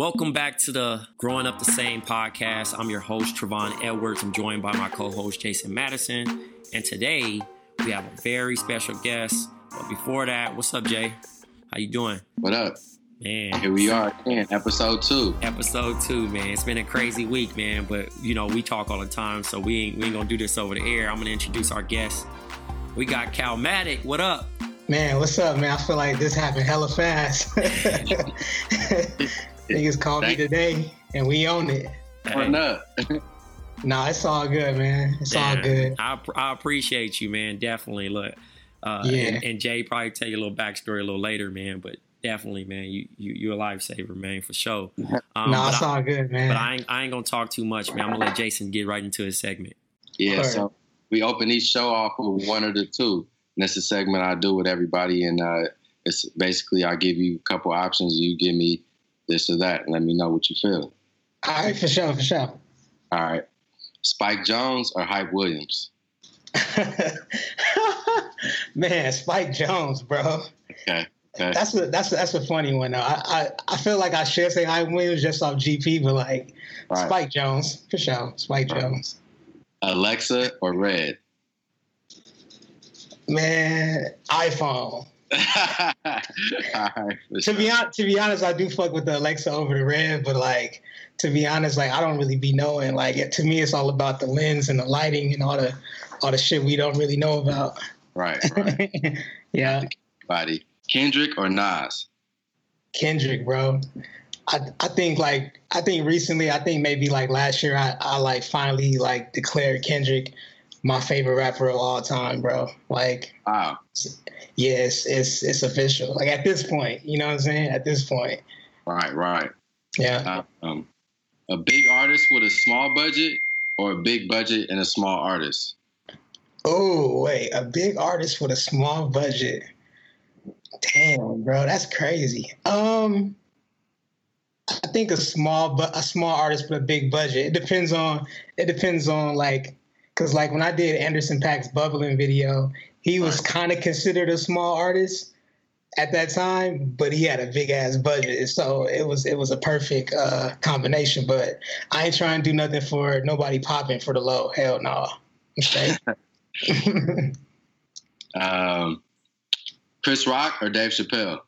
Welcome back to the Growing Up the Same podcast. I'm your host, Travon Edwards. I'm joined by my co-host, Jason Madison. And today we have a very special guest. But before that, what's up, Jay? How you doing? What up? Man. Here we are again, episode two. Episode two, man. It's been a crazy week, man. But you know, we talk all the time, so we ain't we ain't gonna do this over the air. I'm gonna introduce our guest. We got Calmatic. What up? Man, what's up, man? I feel like this happened hella fast. Niggas called me today, and we own it. What up? Nah, it's all good, man. It's all good. I, I appreciate you, man. Definitely. Look, uh, Yeah. and, and Jay probably tell you a little backstory a little later, man. But definitely, man, you you you're a lifesaver, man, for sure. Um, nah, it's I- all good, man. But I ain't, I ain't gonna talk too much, man. I'm gonna let Jason get right into his segment. Yeah, Word. so we open each show off with one or the two. And that's a segment I do with everybody. And uh, it's basically I give you a couple options. You give me this or that and let me know what you feel. all right, for sure, for sure. All right. Spike Jonze or Hype Williams? man, Spike Jonze, bro. Okay. Okay. That's a that's a, that's a funny one though. I, I I feel like I should say Hype Williams just off GP, but like Right. Spike Jonze for sure. Spike Right. Jonze. Alexa or Red? Man, iPhone. Right. To sure. be honest, to be honest, I do fuck with the Alexa over the Red, but like to be honest, like I don't really be knowing. Like it, to me, it's all about the lens and the lighting and all the all the shit we don't really know about. Right, right. yeah, Body. Kendrick or Nas? Kendrick, bro. I I think like I think recently, I think maybe like last year, I, I like finally like declared Kendrick my favorite rapper of all time, bro. Like, Wow. yes, it's it's official. Like at this point, you know what I'm saying? At this point, Right, right. yeah. Uh, um, a big artist with a small budget or a big budget and a small artist? Oh wait, a big artist with a small budget. Damn, bro, that's crazy. Um, I think a small but a small artist with a big budget. It depends on it depends on like Cause like when I did Anderson .Paak's bubbling video, he was kind of considered a small artist at that time, but he had a big ass budget, so it was it was a perfect uh, combination. But I ain't trying to do nothing for nobody popping for the low. Hell no. um, Chris Rock or Dave Chappelle?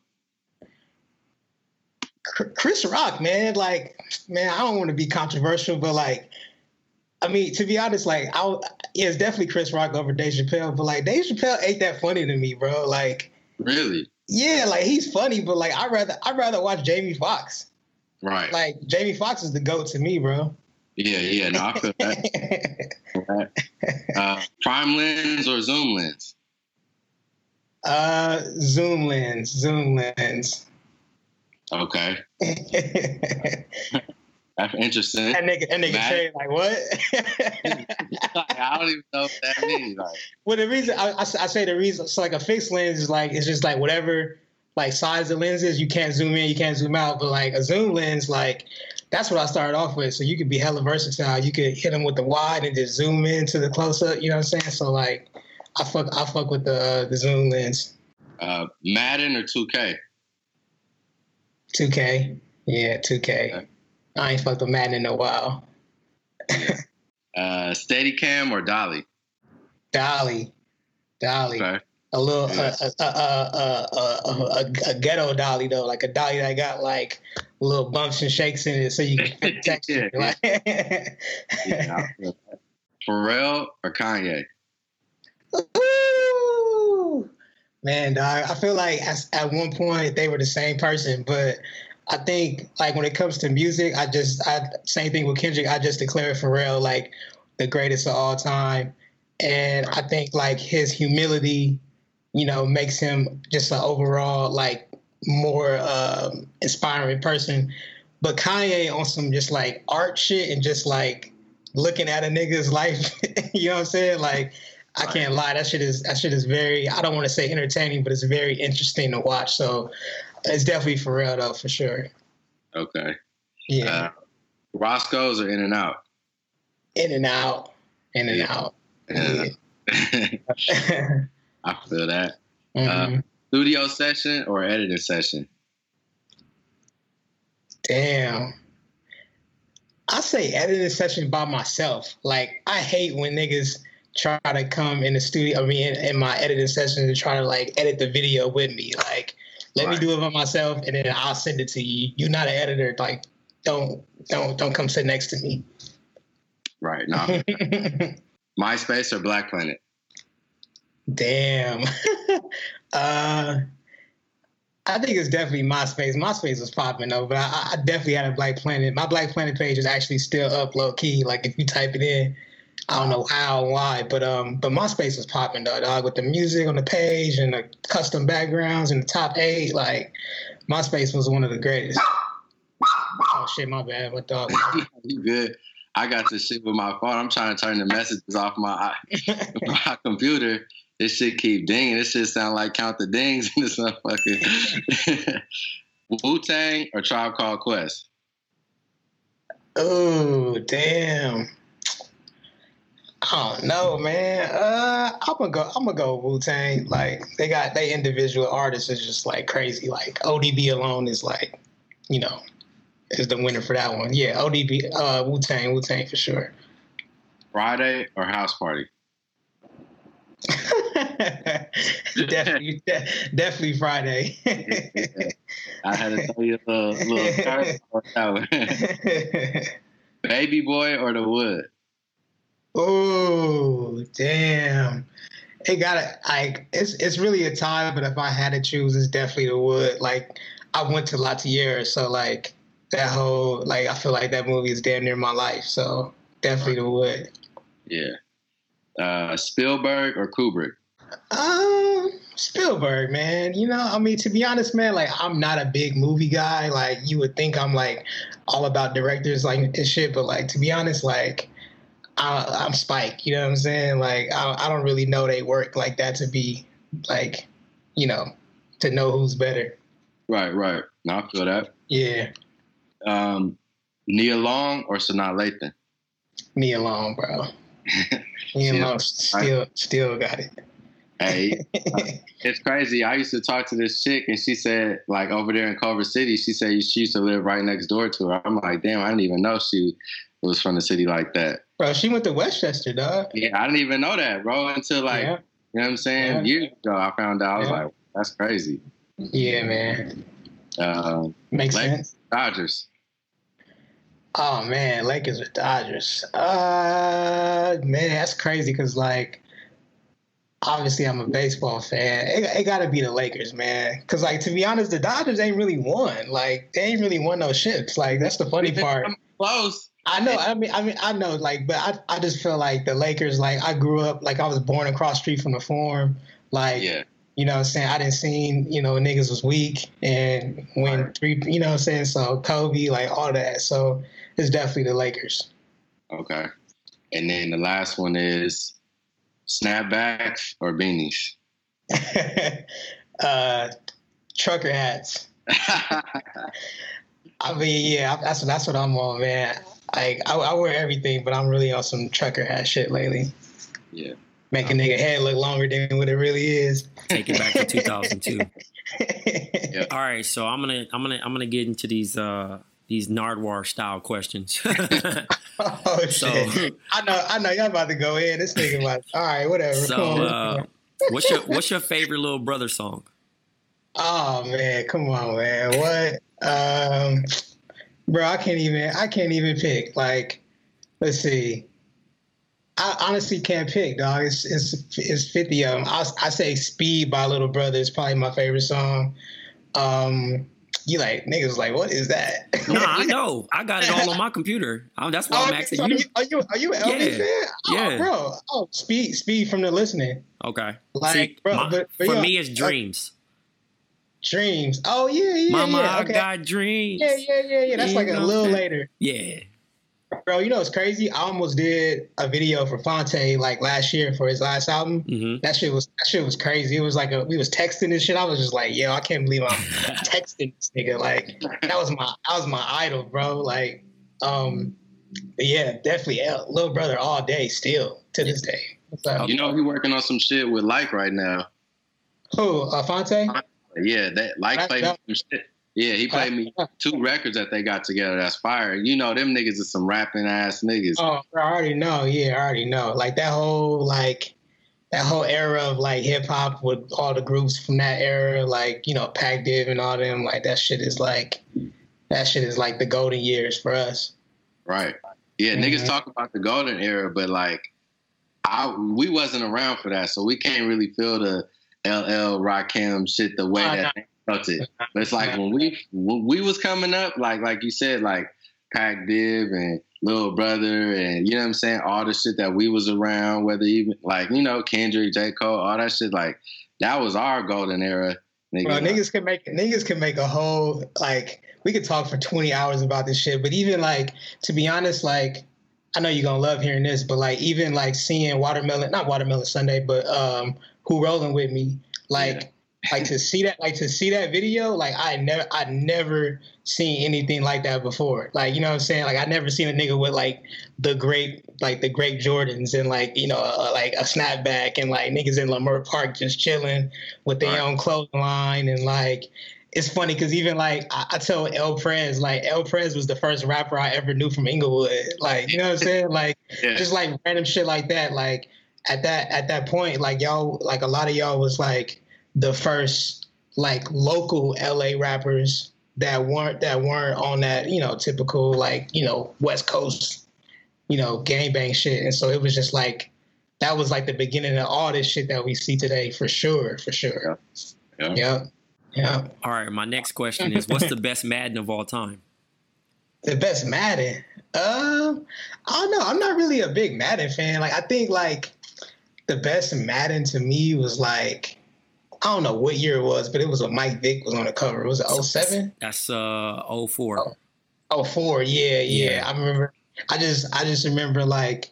Chris Rock, man. Like, man, I don't want to be controversial, but like, I mean, to be honest, like, I yeah, it's definitely Chris Rock over Dave Chappelle, but like, Dave Chappelle ain't that funny to me, bro. Like, really? Yeah, like he's funny, but like, I rather I rather watch Jamie Foxx. Right. Like Jamie Foxx is the goat to me, bro. Yeah, yeah, no, I feel that. uh, prime lens or zoom lens? Uh, zoom lens, zoom lens. Okay. That's interesting. That nigga, that nigga say like what? I don't even know what that means. Like, well, the reason I, I, I say the reason, so like a fixed lens is like it's just like whatever like size the lens is, you can't zoom in, you can't zoom out. But like a zoom lens, like that's what I started off with. So you could be hella versatile. You could hit them with the wide and just zoom in to the close up. You know what I'm saying? So like, I fuck, I fuck with the uh, the zoom lens. Uh, Madden or 2K? 2K. Yeah, 2K. Okay. I ain't fucked with Madden in a while. uh, Steadicam or Dolly? Dolly. Dolly. Okay. A little, yeah. a, a, a, a, ghetto dolly though, like a dolly that got like little bumps and shakes in it, so you can fit it. yeah, yeah. Pharrell or Kanye? Man, dog. I feel like at one point they were the same person, but I think like when it comes to music, I just I same thing with Kendrick. I just declare Pharrell like the greatest of all time, and I think like his humility, you know, makes him just an overall like more um, inspiring person. But Kanye on some just like art shit and just like looking at a nigga's life, you know what I'm saying? Like I can't lie, that shit is that shit is very I don't want to say entertaining, but it's very interesting to watch. So it's definitely for real though, for sure. Okay. Yeah. Uh, Roscoe's or In and Out? In and Out. In and. Out. Yeah. I feel that. Uh, mm-hmm. Uh, studio session or editing session? Damn. I say editing session by myself. Like I hate when niggas try to come in the studio. I mean, in, in my editing session to try to like edit the video with me. Like let right. me do it by myself, and then I'll send it to you. You're not an editor. Like, don't don't don't come sit next to me. Right. No. MySpace or Black Planet? Damn. uh, I think it's definitely MySpace. MySpace was popping though, but I, I, definitely had a Black Planet. My Black Planet page is actually still up low key. Like if you type it in, I don't know how and why, but um, but MySpace was popping though, dog, with the music on the page and the custom backgrounds and the top eight. Like, MySpace was one of the greatest. Oh shit, my bad, what dog? you good? I got this shit with my phone. I'm trying to turn the messages off my my computer. This shit keep dinging. This shit sound like count the dings in this motherfucker. Wu Tang or Tribe Called Quest? Oh damn. I don't know, man. Uh, I'm gonna go. I'm gonna go Wu Tang. Like they got they individual artists is just like crazy. Like ODB alone is like, you know, is the winner for that one. Yeah, ODB, uh, Wu Tang, Wu Tang for sure. Friday or house party? definitely, de- definitely Friday. I had to tell you a little, little Baby boy or the wood? Oh, damn. It got it. Like it's it's really a tie, but if I had to choose, it's definitely the wood. Like I went to La Tijera, so like that whole like I feel like that movie is damn near my life. So definitely the wood. Yeah. Uh, Spielberg or Kubrick? Um, Spielberg, man. You know, I mean, to be honest, man, like I'm not a big movie guy. Like you would think I'm like all about directors like and shit, but like to be honest, like I, am Spike. You know what I'm saying? Like I, I don't really know they work like that to be like, you know, to know who's better. Right, right. No, I feel that. Yeah. Um, Nia Long or Sanaa Lathan? Nia Long, bro. You know, still still got it. Hey, it's crazy. I used to talk to this chick, and she said, like over there in Culver City, she said she used to live right next door to her. I'm like, damn, I didn't even know she was from the city like that. Bro, she went to Westchester, dog. Yeah, I didn't even know that, bro, until like, yeah. you know what I'm saying? Yeah. Years ago, I found out. I was yeah. like, that's crazy. Yeah, man. Um, Makes Lakers, sense. Dodgers. Oh man, Lakers or Dodgers. Uh, man, that's crazy because like obviously I'm a baseball fan. It, it got to be the Lakers, man. Because like to be honest, the Dodgers ain't really won. Like they ain't really won no ships. Like that's the funny part. Close. I know. I mean, I mean, I know. Like, but I, I just feel like the Lakers. Like, I grew up. Like, I was born across street from the Forum. Like, yeah. You know what I'm saying? I didn't seen, you know, niggas was weak and when right. three, you know what I'm saying? So Kobe, like all that. So it's definitely the Lakers. Okay. And then the last one is snapbacks or beanies? uh, trucker hats. I mean, yeah, that's that's what I'm on, man. Like I, I, wear everything, but I'm really on some trucker hat shit lately. Yeah, make a nigga head look longer than what it really is. Take it back to 2002. yeah. All right, so I'm gonna I'm gonna I'm gonna get into these uh these Nardwuar style questions. oh so, shit! I know, I know, y'all about to go in. This nigga like, all right, whatever. So, uh, what's your what's your favorite little brother song? Oh man, come on, man. What? Um, bro, I can't even. I can't even pick. Like, let's see. I honestly can't pick, dog. It's it's it's fifty of them. I, I say "Speed" by Little Brother is probably my favorite song. Um, you like niggas like what is that? no, I know. I got it all on my computer. I, that's why oh, I'm asking so you. Are you are you an yeah. fan? Oh, yeah, bro. Oh, speed speed from the listening. Okay. Like, See, bro, my, but, but for me, it's dreams. Dreams. Oh yeah, yeah, Mama, yeah. Okay. I got dreams. Yeah, yeah, yeah, yeah. That's you like a little later. Yeah. Bro, you know it's crazy. I almost did a video for Phonte like last year for his last album. Mm-hmm. That shit was that shit was crazy. It was like a we was texting this shit. I was just like, yo, I can't believe I'm texting this nigga. Like that was my that was my idol, bro. Like, um, yeah, definitely L, little brother all day still to this day. So, you know he working on some shit with like right now. Who? Uh, Phonte? Yeah, that like played some shit. Yeah, he played me two records that they got together. That's fire. You know, them niggas are some rapping ass niggas. Oh, I already know. Yeah, I already know. Like that whole like that whole era of like hip hop with all the groups from that era, like you know, Pac Div and all them. Like that shit is like that shit is like the golden years for us. Right. Yeah, mm-hmm. niggas talk about the golden era, but like I we wasn't around for that, so we can't really feel the LL Rakim shit the way oh, that. No felt it. But it's like when we when we was coming up, like like you said, like Pac Div and Little Brother and you know what I'm saying, all the shit that we was around, whether even like, you know, Kendrick, J. Cole, all that shit, like that was our golden era. Niggas, Bro, niggas can make niggas can make a whole like we could talk for 20 hours about this shit, but even like to be honest, like I know you're gonna love hearing this, but like even like seeing Watermelon, not Watermelon Sunday, but um Who Rolling With Me, like yeah like to see that like to see that video like i never i never seen anything like that before like you know what i'm saying like i never seen a nigga with like the great like the great jordans and like you know uh, like a snapback and like niggas in Leimert Park just chilling with their right. own clothing line and like it's funny because even like I, I tell El Prez, like El Prez was the first rapper I ever knew from Inglewood. Like, you know what I'm saying? Like yeah. just like random shit like that. Like at that at that point, like y'all like a lot of y'all was like the first like local LA rappers that weren't that weren't on that you know typical like you know West Coast you know gangbang shit, and so it was just like that was like the beginning of all this shit that we see today for sure, for sure. Yeah. Yeah. yeah. All right, my next question is, what's the best Madden of all time? The best Madden? Uh, I don't know. I'm not really a big Madden fan. Like, I think like the best Madden to me was like I don't know what year it was, but it was when Mike Vick was on the cover. It Was it 07? That's uh 04. Oh, 04, yeah, yeah, yeah. I remember I just I just remember like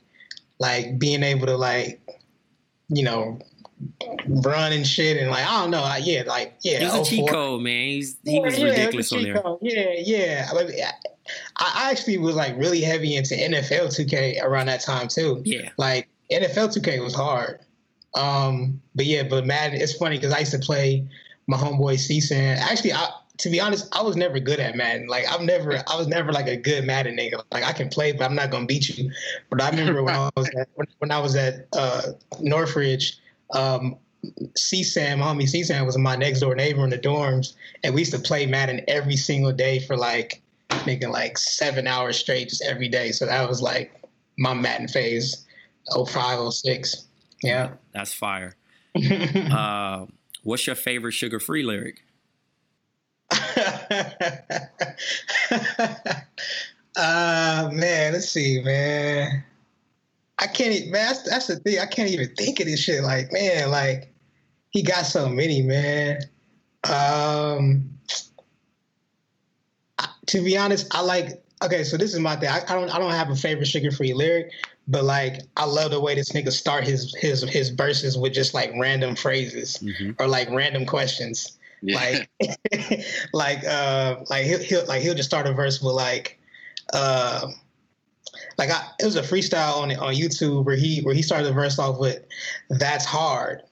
like being able to like you know run and shit and like I don't know, yeah, like yeah. He's a cheat code, man. He's he was yeah, ridiculous on there. Yeah, yeah. I, mean, I actually was like really heavy into NFL 2K around that time too. Yeah. Like NFL 2K was hard. Um, but yeah, but Madden, it's funny because I used to play my homeboy CSAN. Actually, I, to be honest, I was never good at Madden. Like I've never, I was never like a good Madden nigga. Like I can play, but I'm not gonna beat you. But I remember when I was at, when I was at uh, Northridge, um, CSAN, my homie C Sam was my next door neighbor in the dorms, and we used to play Madden every single day for like making like seven hours straight, just every day. So that was like my Madden phase, 05, 06. Yeah, that's fire. uh, what's your favorite Suga Free lyric? uh man, let's see, man. I can't man, that's, that's the thing. I can't even think of this shit. Like, man, like he got so many, man. Um to be honest, I like okay, so this is my thing. I, I don't I don't have a favorite Suga Free lyric, but like I love the way this nigga start his his his verses with just like random phrases mm-hmm. or like random questions. Yeah. Like, like, uh, like he'll, he'll, like he'll just start a verse with like, uh, like I, it was a freestyle on on YouTube where he where he started the verse off with, "That's hard,"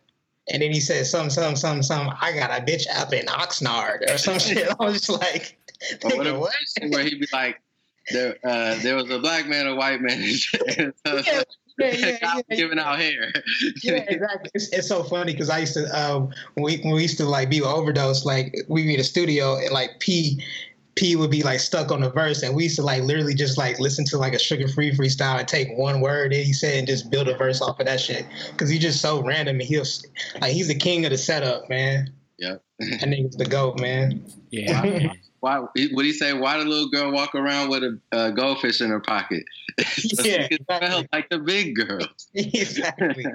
and then he said some some some some. I got a bitch up in Oxnard or some shit. I was just like, what, what? where he'd be like, there uh, there was a black man, a white man. yeah, yeah, yeah, yeah, giving out hair. yeah, exactly. It's, it's so funny because I used to um, when we when we used to like be overdose, like we'd be in the studio and like P P would be like stuck on the verse, and we used to like literally just like listen to like a Suga Free freestyle and take one word that he said and just build a verse off of that shit because he's just so random and he'll like he's the king of the setup, man. Yeah, I think it's the goat, man. Yeah. Why would he say why the little girl walk around with a uh, goldfish in her pocket? so yeah, exactly. like the big girl. exactly.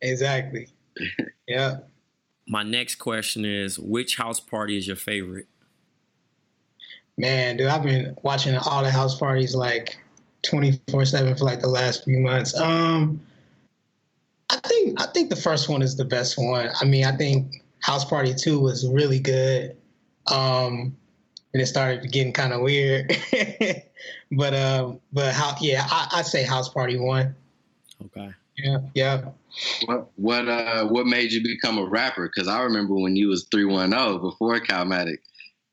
exactly. Yeah. My next question is which house party is your favorite? Man, dude, I've been watching all the house parties like 24/7 for like the last few months. Um I think I think the first one is the best one. I mean, I think House Party 2 was really good. Um and it started getting kind of weird. but um, but how? Yeah, I, I'd say House Party one. Okay. Yeah, yeah. What what uh what made you become a rapper? Because I remember when you was three one zero before Calmatic.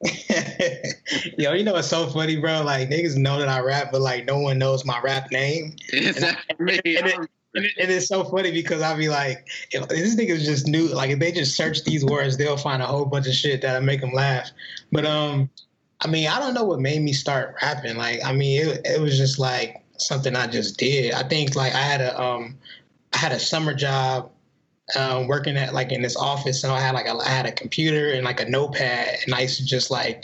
Yo, you know what's so funny, bro? Like niggas know that I rap, but like no one knows my rap name. and, I, and, it, and, it, and, it's so funny because I'll be like, if this niggas just new, like if they just search these words, they'll find a whole bunch of shit that'll make them laugh. But um, I mean, I don't know what made me start rapping. Like, I mean, it, it was just like something I just did. I think like I had a um, I had a summer job um, working at like in this office, and I had like a, I had a computer and like a notepad, and I used to just like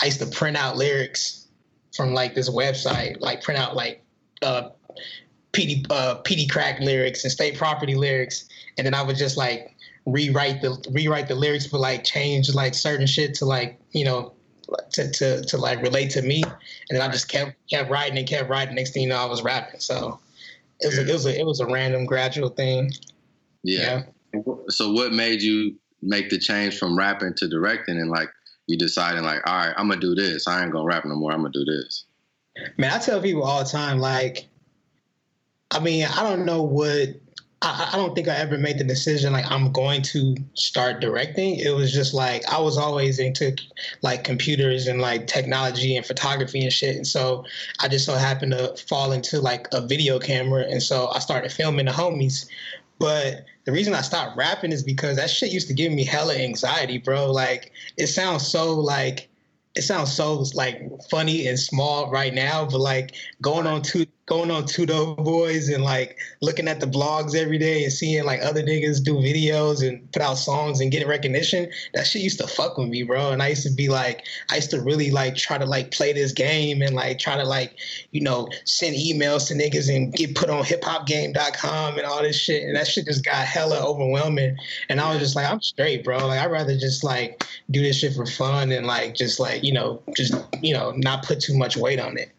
I used to print out lyrics from like this website, like print out like uh, PD uh, PD crack lyrics and state property lyrics, and then I would just like rewrite the rewrite the lyrics, but like change like certain shit to like you know to, to, to like relate to me. And then I just kept kept writing and kept writing. Next thing you know, I was rapping. So it was a, it was a, it was a random gradual thing. Yeah. yeah. So what made you make the change from rapping to directing and like you deciding like, all right, I'm gonna do this. I ain't gonna rap no more. I'm gonna do this. Man, I tell people all the time, like, I mean, I don't know what I, I, don't think I ever made the decision like I'm going to start directing. It was just like I was always into like computers and like technology and photography and shit. And so I just so happened to fall into like a video camera. And so I started filming the homies. But the reason I stopped rapping is because that shit used to give me hella anxiety, bro. Like it sounds so like it sounds so like funny and small right now, but like going on to going on 2DopeBoyz and like looking at the blogs every day and seeing like other niggas do videos and put out songs and get recognition, that shit used to fuck with me, bro. And I used to be like, I used to really like try to like play this game and like try to like, you know, send emails to niggas and get put on hiphopgame.com and all this shit. And that shit just got hella overwhelming. And I was just like, I'm straight, bro. Like I'd rather just like do this shit for fun and like just like, you know, just, you know, not put too much weight on it.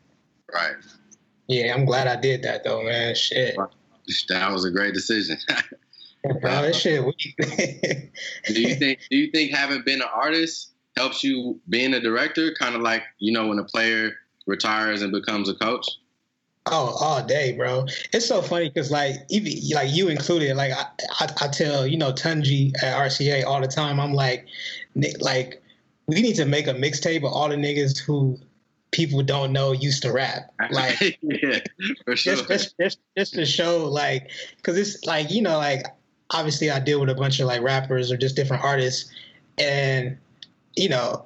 Right. Yeah, I'm glad I did that though, man. Shit. That was a great decision. Bro, that shit do you think do you think having been an artist helps you being a director? Kind of like, you know, when a player retires and becomes a coach? Oh, all day, bro. It's so funny because like even like you included, like I, I, I tell you know Tunji at RCA all the time. I'm like, like we need to make a mixtape of all the niggas who people don't know used to rap. Like, yeah, for sure. just, just, just, just to show, like, because it's like, you know, like, obviously I deal with a bunch of like rappers or just different artists. And, you know,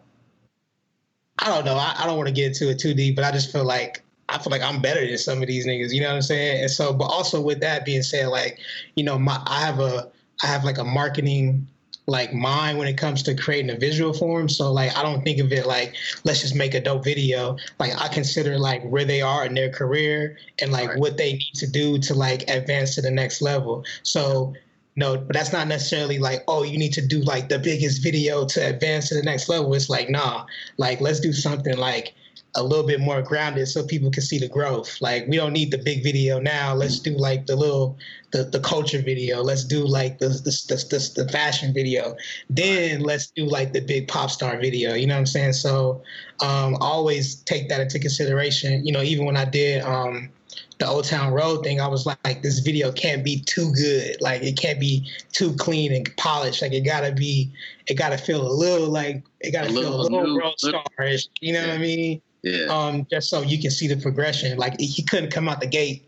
I don't know. I, I don't want to get into it too deep, but I just feel like I feel like I'm better than some of these niggas. You know what I'm saying? And so, but also with that being said, like, you know, my I have a I have like a marketing like mind when it comes to creating a visual form. So like I don't think of it like let's just make a dope video. Like I consider like where they are in their career and like right. what they need to do to like advance to the next level. So no, but that's not necessarily like, oh, you need to do like the biggest video to advance to the next level. It's like, nah, like let's do something like a little bit more grounded so people can see the growth. Like we don't need the big video now. Let's do like the little the, the culture video. Let's do like the the, the, the, the fashion video. Then let's do like the big pop star video. You know what I'm saying? So um, always take that into consideration. You know, even when I did um, the Old Town Road thing, I was like, this video can't be too good. Like it can't be too clean and polished. Like it gotta be, it gotta feel a little like it gotta a feel little, a little world starish. You know yeah. what I mean? Yeah. Um, just so you can see the progression. Like he couldn't come out the gate,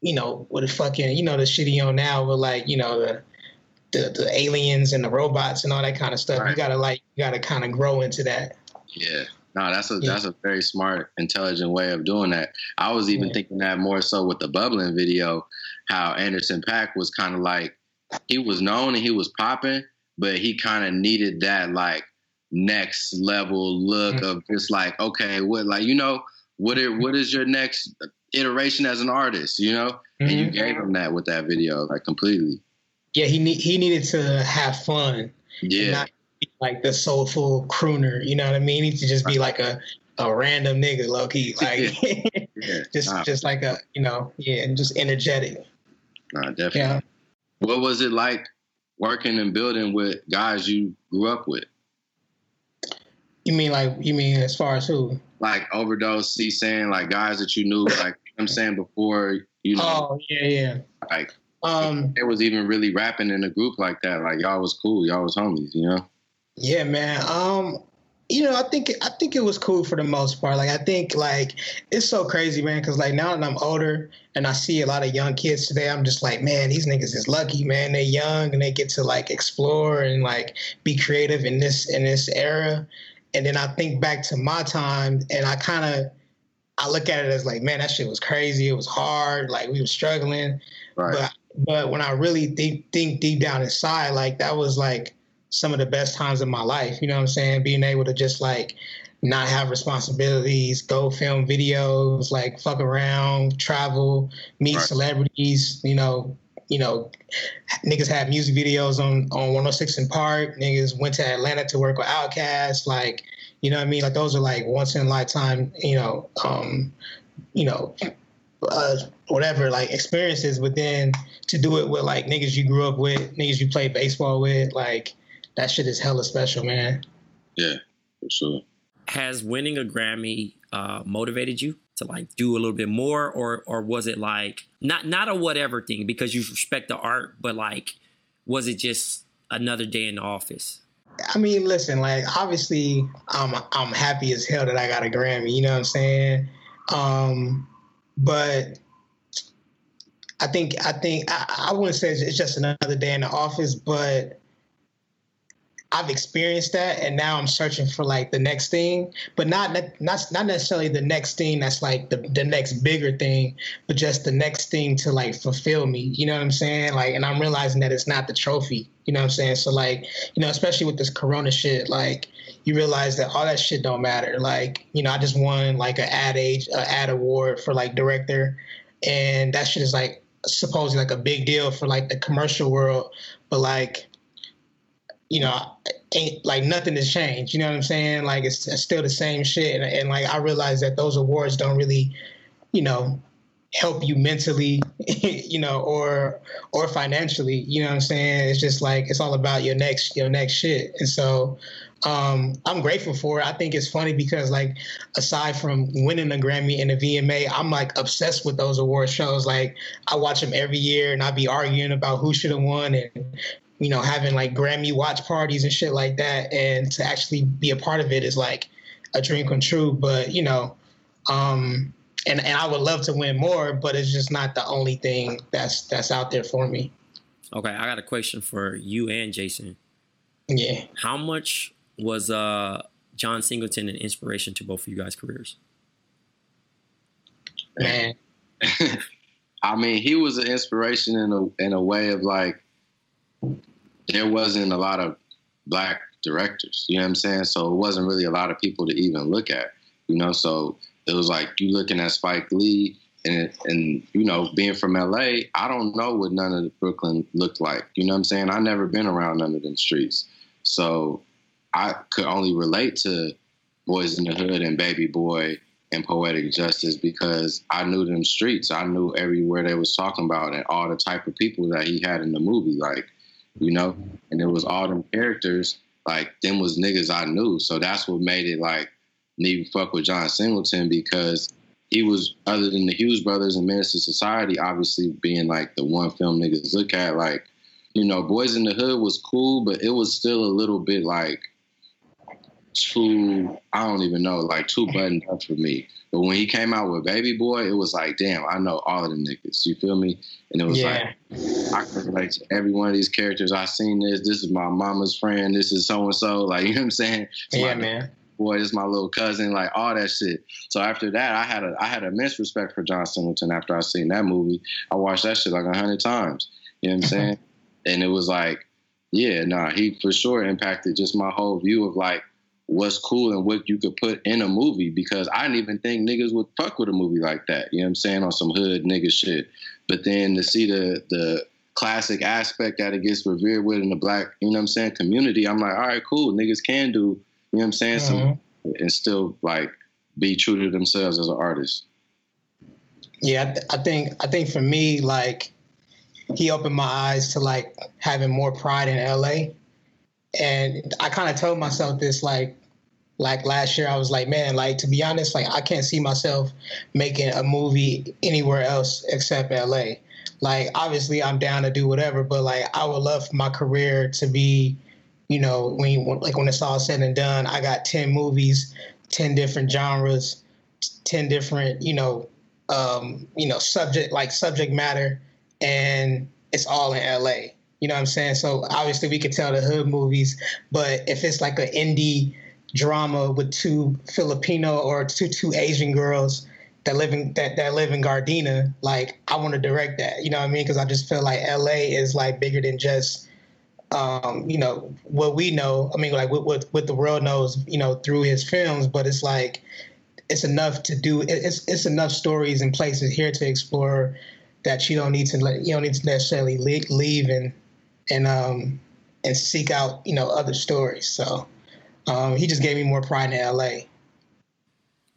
you know, with a fucking, you know, the shit he on now with like, you know, the the, the aliens and the robots and all that kind of stuff. Right. You gotta like you gotta kind of grow into that. Yeah. No, that's a yeah. that's a very smart, intelligent way of doing that. I was even yeah. thinking that more so with the bubbling video, how Anderson .Paak was kind of like he was known and he was popping, but he kind of needed that like next level look mm-hmm. of just like, okay, what like you know, what it what is your next iteration as an artist, you know? Mm-hmm. And you mm-hmm. gave him that with that video, like completely. Yeah, he need, he needed to have fun. Yeah. like the soulful crooner, you know what I mean? He needs to just be like a a random nigga, low key, like yeah. just nah. just like a you know, yeah, and just energetic. Nah, definitely. Yeah. What was it like working and building with guys you grew up with? You mean like you mean as far as who? Like overdose, C saying like guys that you knew, like I'm saying before, you know. Oh yeah, yeah. Like um, it was even really rapping in a group like that. Like y'all was cool, y'all was homies, you know. Yeah, man. Um, you know, I think I think it was cool for the most part. Like I think like it's so crazy, man. Because like now that I'm older and I see a lot of young kids today, I'm just like, man, these niggas is lucky, man. They're young and they get to like explore and like be creative in this in this era and then I think back to my time, and I kind of I look at it as like, man, that shit was crazy. It was hard. Like we were struggling. Right. But but when I really think think deep down inside, like that was like some of the best times of my life. You know what I'm saying? Being able to just like not have responsibilities, go film videos, like fuck around, travel, meet right. celebrities, you know, you know, niggas had music videos on on 106 & Park. Niggas went to Atlanta to work with Outkast. Like, you know what I mean? Like those are like once in a lifetime, you know, um, you know, uh, whatever like experiences. But then to do it with like niggas you grew up with, niggas you played baseball with, like that shit is hella special, man. Yeah, for sure. Has winning a Grammy uh, motivated you to like do a little bit more, or or was it like not not a whatever thing because you respect the art, but like was it just another day in the office? I mean, listen, like obviously I'm I'm happy as hell that I got a Grammy, you know what I'm saying? Um, but I think I think I, I wouldn't say it's just another day in the office, but I've experienced that, and now I'm searching for like the next thing, but not not not necessarily the next thing that's like the the next bigger thing, but just the next thing to like fulfill me. You know what I'm saying? Like, and I'm realizing that it's not the trophy. You know what I'm saying? So like, you know, especially with this Corona shit, like you realize that all that shit don't matter. Like, you know, I just won like an ad age, a ad award for like director, and that shit is like supposedly like a big deal for like the commercial world, but like you know, ain't like nothing has changed. You know what I'm saying? Like it's, it's still the same shit. And, and, like I realize that those awards don't really, you know, help you mentally, you know, or or financially. You know what I'm saying? It's just like it's all about your next your next shit. And so, um, I'm grateful for it. I think it's funny because like aside from winning a Grammy and a VMA, I'm like obsessed with those award shows. Like I watch them every year and I'll be arguing about who should have won and you know having like Grammy watch parties and shit like that. And to actually be a part of it is like a dream come true. But you know, um, and and I would love to win more, but it's just not the only thing that's that's out there for me. Okay, I got a question for you and Jason. Yeah. How much was uh, John Singleton an inspiration to both of you guys' careers? Man. I mean, he was an inspiration in a in a way of like there wasn't a lot of black directors. You know what I'm saying? So it wasn't really a lot of people to even look at. You know, so it was like you looking at Spike Lee and and you know being from LA, I don't know what none of Brooklyn looked like. You know what I'm saying? I never been around none of them streets, so I could only relate to Boys in the Hood and Baby Boy and Poetic Justice because I knew them streets. I knew everywhere they was talking about and all the type of people that he had in the movie, like you know, and it was all them characters. Like them was niggas I knew, so that's what made it like to fuck with John Singleton because he was other than the Hughes brothers and Menace II Society, obviously being like the one film niggas look at. Like, you know, Boys in the Hood was cool, but it was still a little bit like too I don't even know, like too buttoned up for me. But when he came out with Baby Boy, it was like, damn, I know all of them niggas. You feel me? And it was yeah. like I can relate to every one of these characters. I seen this. This is my mama's friend. This is so and so. Like you know what I'm saying? It's yeah, man boy, this is my little cousin, like all that shit. So after that, I had a I had immense respect for John Singleton after I seen that movie. I watched that shit like a hundred times. You know what I'm saying? and it was like, yeah, nah, he for sure impacted just my whole view of like what's cool and what you could put in a movie because I didn't even think niggas would fuck with a movie like that. You know what I'm saying? On some hood nigga shit. But then to see the the classic aspect that it gets revered with in the black, you know what I'm saying, community, I'm like, all right, cool. Niggas can do you know what I'm saying? Mm-hmm. So, and still like be true to themselves as an artist. Yeah, I, th- I think I think for me, like he opened my eyes to like having more pride in LA. And I kind of told myself this like like last year I was like, man, like to be honest, like I can't see myself making a movie anywhere else except LA. Like obviously I'm down to do whatever, but like I would love my career to be you know, when you, like when it's all said and done, I got ten movies, ten different genres, ten different, you know, um, you know, subject like subject matter, and it's all in L.A. You know what I'm saying? So obviously we could tell the hood movies, but if it's like an indie drama with two Filipino or two two Asian girls that live in that, that live in Gardena, like I want to direct that. You know what I mean? Because I just feel like LA is like bigger than just um, you know, what we know. I mean, like what, what what the world knows, you know, through his films. But it's like it's enough to do. It's it's enough stories and places here to explore that you don't need to let you don't need to necessarily leave and and um and seek out you know other stories. So um, he just gave me more pride in L.A.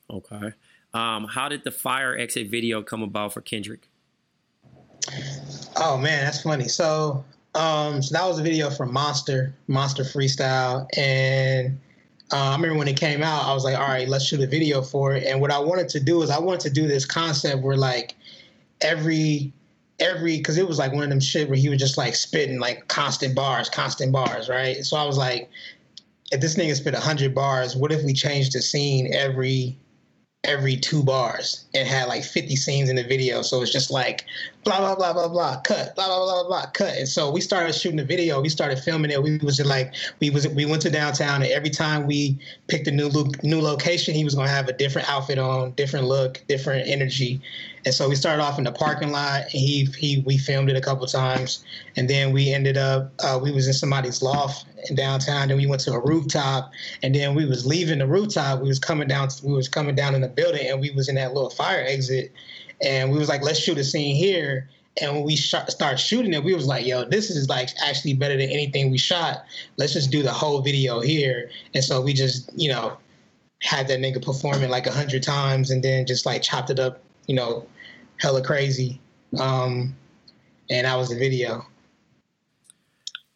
Okay. Um, how did the fire exit video come about for Kendrick? Oh man, that's funny. So um, so that was a video from Monster, Monster Freestyle, and uh, I remember when it came out, I was like, all right, let's shoot a video for it. And what I wanted to do is I wanted to do this concept where like every every because it was like one of them shit where he was just like spitting like constant bars, constant bars, right? So I was like, if this nigga spit hundred bars, what if we changed the scene every every two bars and had like 50 scenes in the video. So it's just like blah blah blah blah blah cut blah blah blah blah blah, cut. And so we started shooting the video. We started filming it. We was just like we was we went to downtown and every time we picked a new look, new location, he was gonna have a different outfit on, different look, different energy. And so we started off in the parking lot, and he he we filmed it a couple times, and then we ended up uh, we was in somebody's loft in downtown. Then we went to a rooftop, and then we was leaving the rooftop. We was coming down. We was coming down in the building, and we was in that little fire exit, and we was like, let's shoot a scene here. And when we start shooting it, we was like, yo, this is like actually better than anything we shot. Let's just do the whole video here. And so we just, you know, had that nigga performing like a hundred times and then just like chopped it up, you know, hella crazy. Um, and that was the video.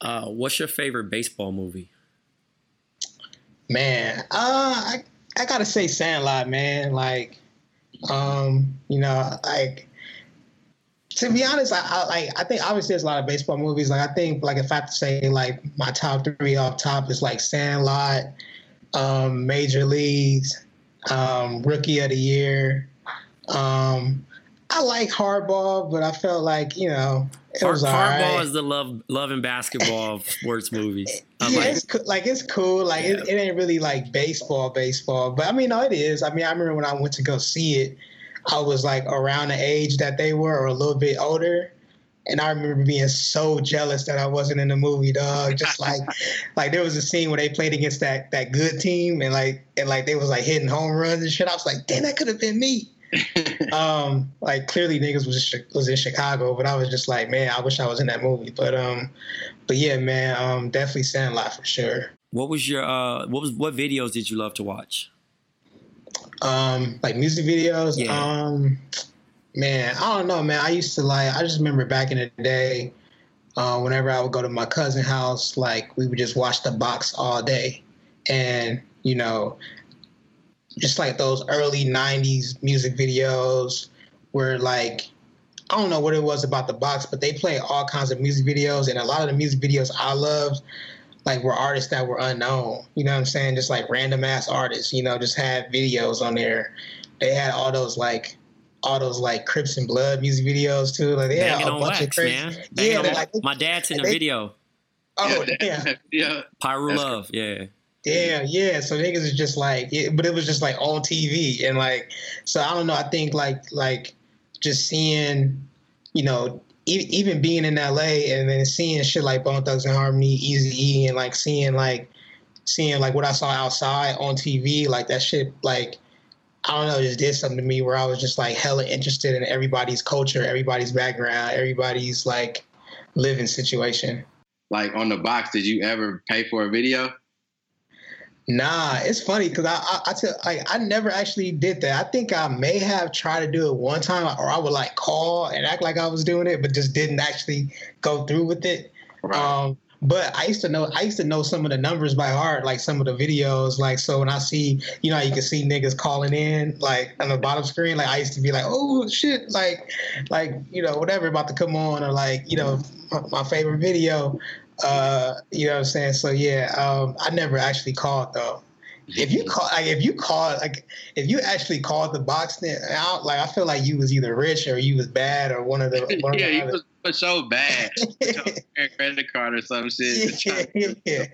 Uh, what's your favorite baseball movie? Man, uh, I I gotta say Sandlot, man. Like, um, you know, like to be honest, I, I like I think obviously there's a lot of baseball movies. Like I think like if I have to say like my top three off top is like Sandlot, um, Major Leagues, um, Rookie of the Year. Um, I like Hardball, but I felt like you know Hard, Hardball right. is the love, love and basketball of sports movies. Yeah, like, it's co- like it's cool. Like it, it ain't really like baseball, baseball. But I mean, no, it is. I mean, I remember when I went to go see it, I was like around the age that they were, or a little bit older. And I remember being so jealous that I wasn't in the movie, dog. Just like, like there was a scene where they played against that that good team, and like and like they was like hitting home runs and shit. I was like, damn, that could have been me. um, like clearly niggas was was in Chicago, but I was just like, man, I wish I was in that movie. But um, but yeah, man, um, definitely Sandlot for sure. what was your uh, what was what videos did you love to watch? Um, like music videos. Yeah. Um, man, I don't know, man. I used to like. I just remember back in the day, uh, whenever I would go to my cousin's house, like we would just watch the box all day, and you know, just like those early '90s music videos where like. I don't know what it was about the box, but they play all kinds of music videos, and a lot of the music videos I loved, like were artists that were unknown. You know what I'm saying? Just like random ass artists, you know, just had videos on there. They had all those like all those like Crips and Blood music videos too. Like they had a on bunch of wax, crazy. man. Banging Yeah, on they, Wax. like my dad's in a they- video. oh yeah. yeah. Pyro Love, yeah. Yeah, yeah. So niggas is just like, it, but it was just like on TV and like, so I don't know. I think like like just seeing, you know, e- even being in LA and then seeing shit like Bone Thugs-n-Harmony, Easy E, and like seeing like seeing like what I saw outside on TV, like that shit, like I don't know, just did something to me where I was just like hella interested in everybody's culture, everybody's background, everybody's like living situation. Like on the box, did you ever pay for a video? Nah, it's funny because I I, I, tell, like, I never actually did that. I think I may have tried to do it one time, or I would like call and act like I was doing it, but just didn't actually go through with it. Um, but I used to know I used to know some of the numbers by heart, like some of the videos. Like so, when I see you know you can see niggas calling in like on the bottom screen, like I used to be like, oh shit, like like you know whatever about to come on, or like you know my, my favorite video. Uh, you know what I'm saying? So yeah, um, I never actually called though. If you call, like, if you call, like, if you actually called the box, then I don't, like, I feel like you was either rich or you was bad or one of the. One of the he other. was for so bad. Credit card or some shit. Yeah, yeah,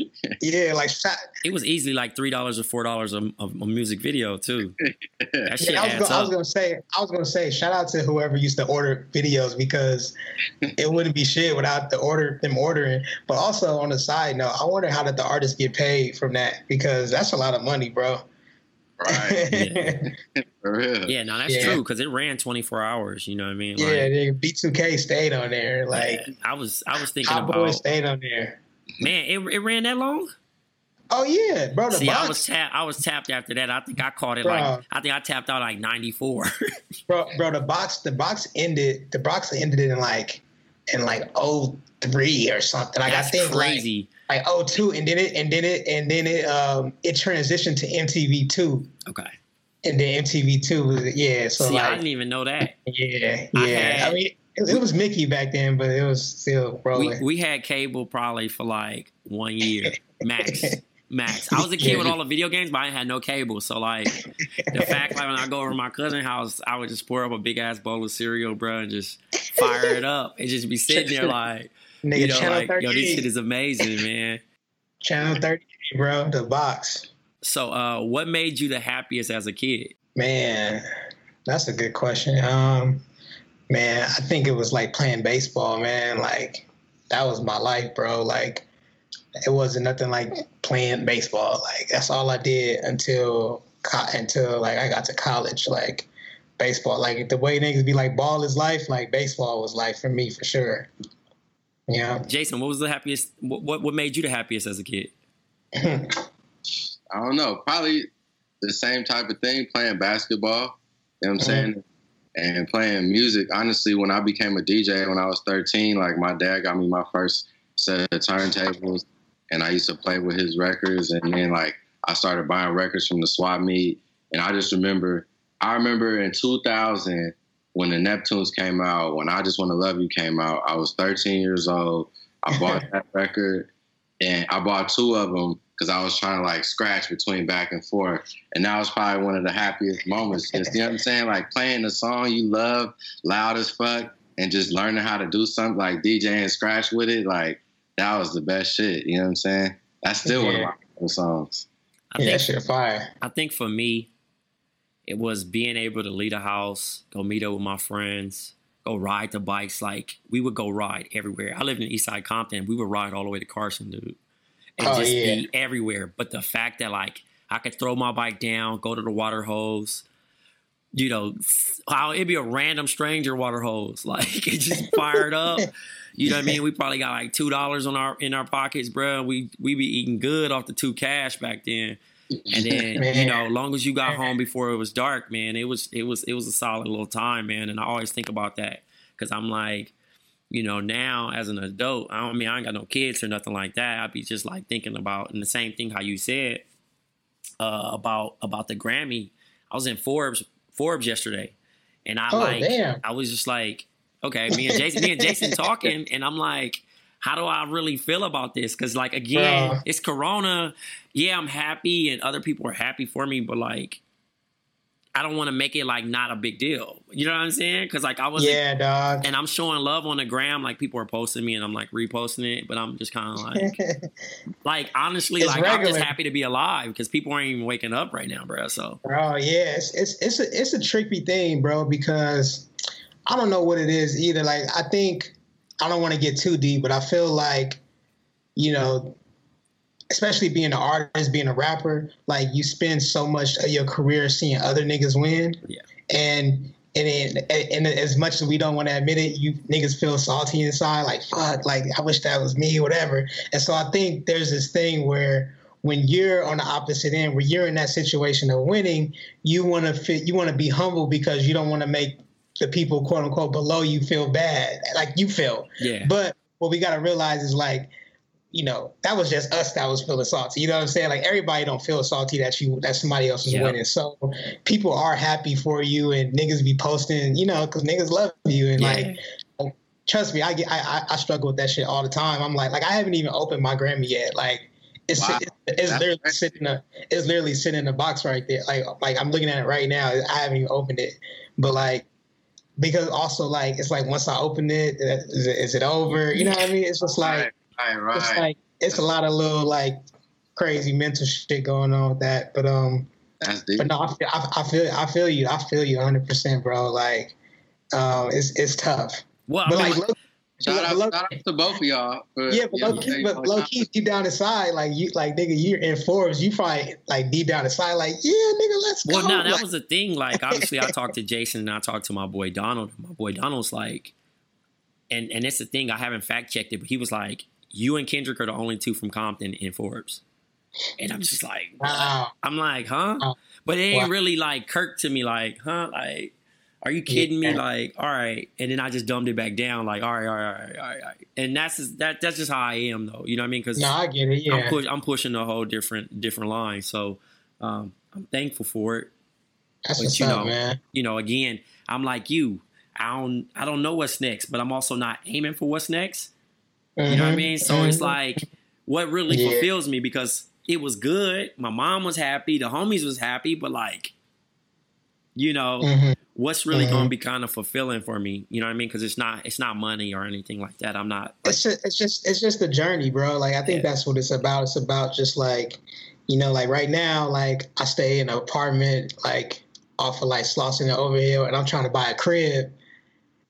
yeah, like shot. It was easily like three dollars or four dollars a, a, a music video too. That shit Yeah, I was, adds gonna, I was gonna say, I was gonna say, shout out to whoever used to order videos because it wouldn't be shit without the order them ordering. But also on the side note, I wonder how did the artists get paid from that because that's a lot of money, bro. Right. For real. Yeah, no, that's Yeah. true because it ran twenty four hours. You know what I mean? Yeah, Like, nigga, B2K stayed on there. Like I was, I was thinking Hot Boy about stayed on there. man, it, it ran that long. Oh yeah, bro. The See, I was tapped. I was tapped after that. I think I caught it Bro. like I think I tapped out like ninety four. bro, bro. The box, the box ended. The box ended in like, in like oh three or something. Like That's I think crazy. like like oh two, and then it and then it and then it um it transitioned to MTV two. Okay. And then MTV two was yeah. So See, I didn't even know that. yeah, I yeah. had- I, mean, it, it was Mickey back then, but it was still We rolling. we had cable probably for like one year max. Max. I was a kid with all the video games, but I had no cable. So like the fact like when I go over to my cousin's house, I would just pour up a big ass bowl of cereal, bro, and just fire it up and just be sitting there like Nigga, you know, like, yo, this shit is amazing, man. Channel thirty, bro. The box. So uh what made you the happiest as a kid? Man, that's a good question. Um, man, I think it was like playing baseball, man. Like that was my life, bro. Like it wasn't nothing like playing baseball. Like that's all I did until until like I got to college. Like baseball, like the way niggas be like, ball is life. Like baseball was life for me for sure. Yeah. Jason, what was the happiest what what, what made you the happiest as a kid? I don't know. Probably the same type of thing, playing basketball. You know what I'm mm-hmm. saying? And playing music. Honestly, when I became a DJ when I was 13, like my dad got me my first set of turntables. and I used to play with his records. And then like I started buying records from the swap meet, and I just remember, I remember in 2000 when the Neptunes came out, when I Just Want to Love You came out. I was 13 years old. I bought that record, and I bought two of them because I was trying to like scratch between back and forth. And that was probably one of the happiest moments. Just, you know what I'm saying? Like playing the song you love loud as fuck and just learning how to do something like DJ and scratch with it. Like that was the best shit. You know what I'm saying? That's still yeah. one of my favorite songs. I yeah, think, shit fire. I think for me, it was being able to leave a house, go meet up with my friends, go ride the bikes. Like we would go ride everywhere. I lived in Eastside Compton. We would ride all the way to Carson, dude and oh, just yeah. be everywhere. But the fact that like I could throw my bike down, go to the water hose, you know, how it'd be a random stranger water hose, like it just fired up. You know what I mean? We probably got like two dollars on our in our pockets, bro. We we be eating good off the two cash back then. And then you know, long as you got home before it was dark, man, it was it was it was a solid little time, man. And I always think about that because I'm like, you know, now as an adult, I, don't, I mean, I ain't got no kids or nothing like that. I'd be just like thinking about, and the same thing how you said uh, about about the Grammy. I was in Forbes Forbes yesterday, and I oh, like, damn. I was just like, okay, me and Jason, me and Jason talking, and I'm like, how do I really feel about this? Because like again, it's Corona. Yeah, I'm happy, and other people are happy for me, but like I don't want to make it like not a big deal. You know what I'm saying? Because like I was yeah, dog. And I'm showing love on the gram. Like people are posting me, and I'm like reposting it. But I'm just kind of like, like honestly, it's like regular. I'm just happy to be alive because people aren't even waking up right now, bro. So, bro, yeah, it's it's it's a it's a tricky thing, bro, because I don't know what it is either. Like I think I don't want to get too deep, but I feel like you know especially being an artist, being a rapper, like you spend so much of your career seeing other niggas win. Yeah. And and and as much as we don't want to admit it, you niggas feel salty inside, like fuck, like I wish that was me, whatever. And so I think there's this thing where when you're on the opposite end, where you're in that situation of winning, you want to fit, you want to be humble because you don't want to make the people quote unquote below you feel bad, like you feel. Yeah. But what we got to realize is like you know, that was just us that was feeling salty. You know what I'm saying? Like everybody don't feel salty that you that somebody else is yeah. winning. So people are happy for you, and niggas be posting, you know, because niggas love you, and yeah. like, trust me, I get I, I struggle with that shit all the time. I'm like, like I haven't even opened my Grammy yet. Like it's wow. it's, it's literally crazy. sitting in a, it's literally sitting in the box right there. Like like I'm looking at it right now. I haven't even opened it, but like because also like it's like once I open it, is it, is it over? You know what I mean? It's just like Right, right. It's like it's a lot of little like crazy mental shit going on with that. But um, that's deep. But no, I feel, I, I feel I feel you. I feel you 100, percent bro. Like, um, it's it's tough. Well, but I mean, like. Look, Shout out, shout out to both of y'all. yeah, but low key, but low key, deep down inside, like you, like nigga, you're in Forbes. You probably like deep down inside, like yeah, nigga, let's well, go. Well, no, that like, was the thing. Like, obviously, I talked to Jason and I talked to my boy Donald. My boy Donald's like, and and it's the thing. I haven't fact checked it, but he was like, you and Kendrick are the only two from Compton in Forbes. And I'm just like, wow. I'm like, huh? But it ain't really like Kirk to me, like, huh? Like, are you kidding me? Like, all right. And then I just dumbed it back down, like, all right, all right, all right, all right. All right. And that's just, that. That's just how I am, though. You know what I mean? Because no, I get it. Yeah, I'm, push, I'm, pushing a whole different different line. So um, I'm thankful for it. That's but, you know, man. You know, again, I'm like you. I don't I don't know what's next, but I'm also not aiming for what's next. Mm-hmm. You know what I mm-hmm. mean? So mm-hmm. it's like what really yeah. fulfills me because it was good. My mom was happy. The homies was happy, but like, you know, mm-hmm. what's really going to mm-hmm. be kind of fulfilling for me? You know what I mean? Because it's not it's not money or anything like that. I'm not. Like, it's just it's just it's just the journey, bro. Like I think yeah. that's what it's about. It's about just like, you know, like right now, like I stay in an apartment like off of like Slauson and Overhill, and I'm trying to buy a crib,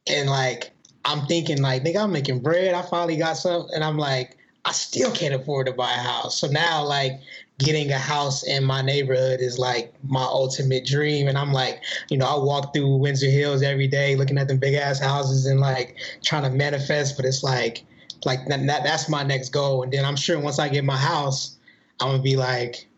and like I'm thinking like, nigga, I'm making bread. I finally got some, and I'm like, I still can't afford to buy a house. So now, like, getting a house in my neighborhood is like my ultimate dream. And I'm like, you know, I walk through Windsor Hills every day, looking at them big ass houses and like trying to manifest. But it's like, like that, that's my next goal. And then I'm sure once I get my house, I'm gonna be like,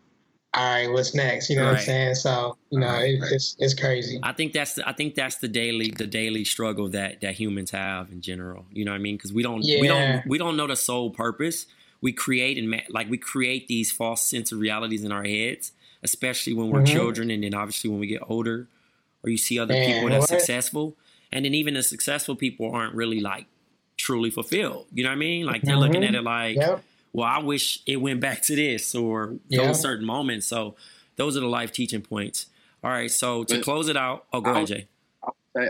all right, what's next? You know right. what I'm saying? So you know, right, it, it's it's crazy. I think that's the, I think that's the daily the daily struggle that that humans have in general. You know what I mean? Because we don't yeah. we don't we don't know the sole purpose. we create and like we create these false sense of realities in our heads, especially when we're Mhm. children, and then obviously when we get older, or you see other Man, people that's what? successful, and then even the successful people aren't really like truly fulfilled. You know what I mean? Like they're looking at Mhm. it like, Yep. Well, I wish it went back to this or Yeah. those certain moments. So those are the life teaching points. All right, so to But- close it out, oh, go I ahead, would- Jay.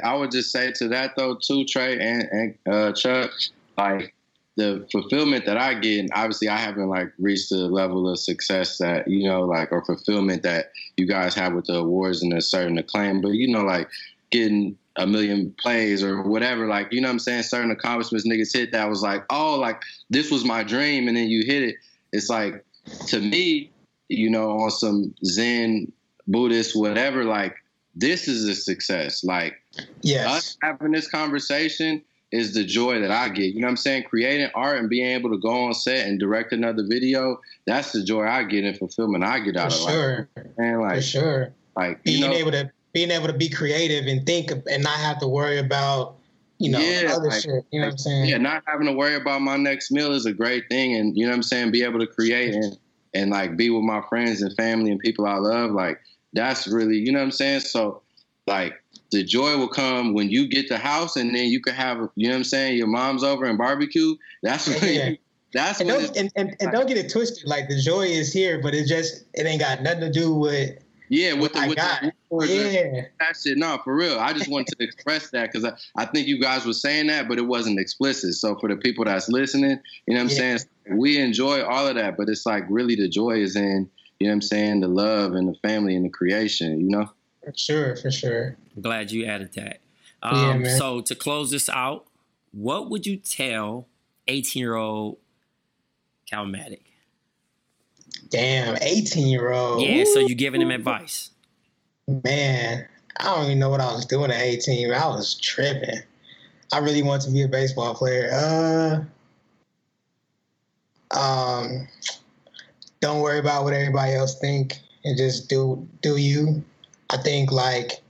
I would just say to that though too, Trey and, and uh, Chuck, like the fulfillment that I get, and obviously I haven't like reached the level of success that you know, like or fulfillment that you guys have with the awards and a certain acclaim, but you know, like getting a million plays or whatever, like you know what I'm saying, certain accomplishments niggas hit that was like, oh, like this was my dream, and then you hit it. It's like to me, you know, on some Zen, Buddhist, whatever, like this is a success. Like Yes. us having this conversation is the joy that I get. You know what I'm saying? Creating art and being able to go on set and direct another video, that's the joy I get and fulfillment I get For out of life. sure. And like, For sure. like you Being know, able to being able to be creative and think and not have to worry about, you know, Yeah, other like- shit. You know what I'm saying? yeah, not having to worry about my next meal is a great thing, and you know what I'm saying. Be able to create and and like be with my friends and family and people I love, like that's really, you know what I'm saying. So, like the joy will come when you get the house, and then you can have, you know what I'm saying. Your mom's over and barbecue. That's when Yeah. that's And when don't, and, and, and don't get it twisted. Like the joy is here, but it just it ain't got nothing to do with Yeah, with the I with got. the awards Yeah. that shit. No, for real. I just wanted to express that because I, I think you guys were saying that, but it wasn't explicit. So for the people that's listening, you know what I'm Yeah. saying? We enjoy all of that, but it's like really the joy is in, you know what I'm saying, the love and the family and the creation, you know? For sure, for sure. I'm glad you added that. Yeah, Um, man. so to close this out, what would you tell 18 year old Calmatic? Damn, 18 year old. Yeah, so you giving him advice. Man, I don't even know what I was doing at 18. I was tripping. I really wanted to be a baseball player. Uh, um, don't worry about what everybody else think and just do do you. I think like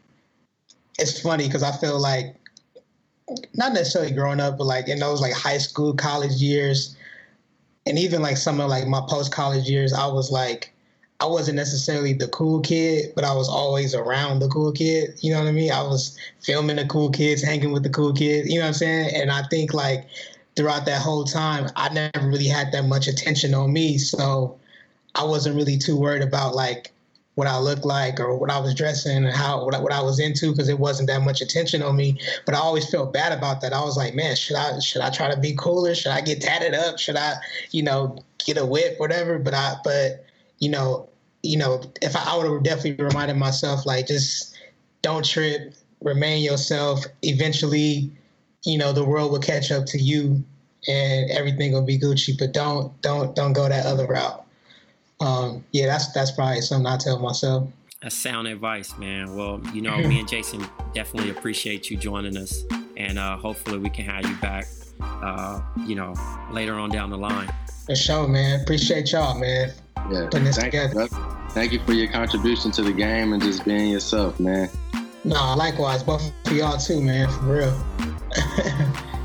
it's funny because I feel like not necessarily growing up, but like in those like high school, college years, and even like some of like my post college years, I was like I wasn't necessarily the cool kid, but I was always around the cool kid. You know what I mean? I was filming the cool kids, hanging with the cool kids. You know what I'm saying? And I think like throughout that whole time, I never really had that much attention on me, so I wasn't really too worried about like what I looked like or what I was dressing and how what I, what I was into because it wasn't that much attention on me. But I always felt bad about that. I was like, man, should I should I try to be cooler? Should I get tatted up? Should I, you know, get a whip, whatever? But I but you know, you know, if I, I would have definitely reminded myself like just don't trip, remain yourself. Eventually, you know, the world will catch up to you and everything will be Gucci. But don't don't don't go that other route. Um, yeah, that's that's probably something I tell myself. That's sound advice, man. Well, you know, me and Jason definitely appreciate you joining us, and uh, hopefully we can have you back. Uh, you know, later on down the line. For sure, man. Appreciate y'all, man. Yeah. Putting this Thank, together. you. Thank you for your contribution to the game and just being yourself, man. Nah, likewise, both for y'all too, man. For real.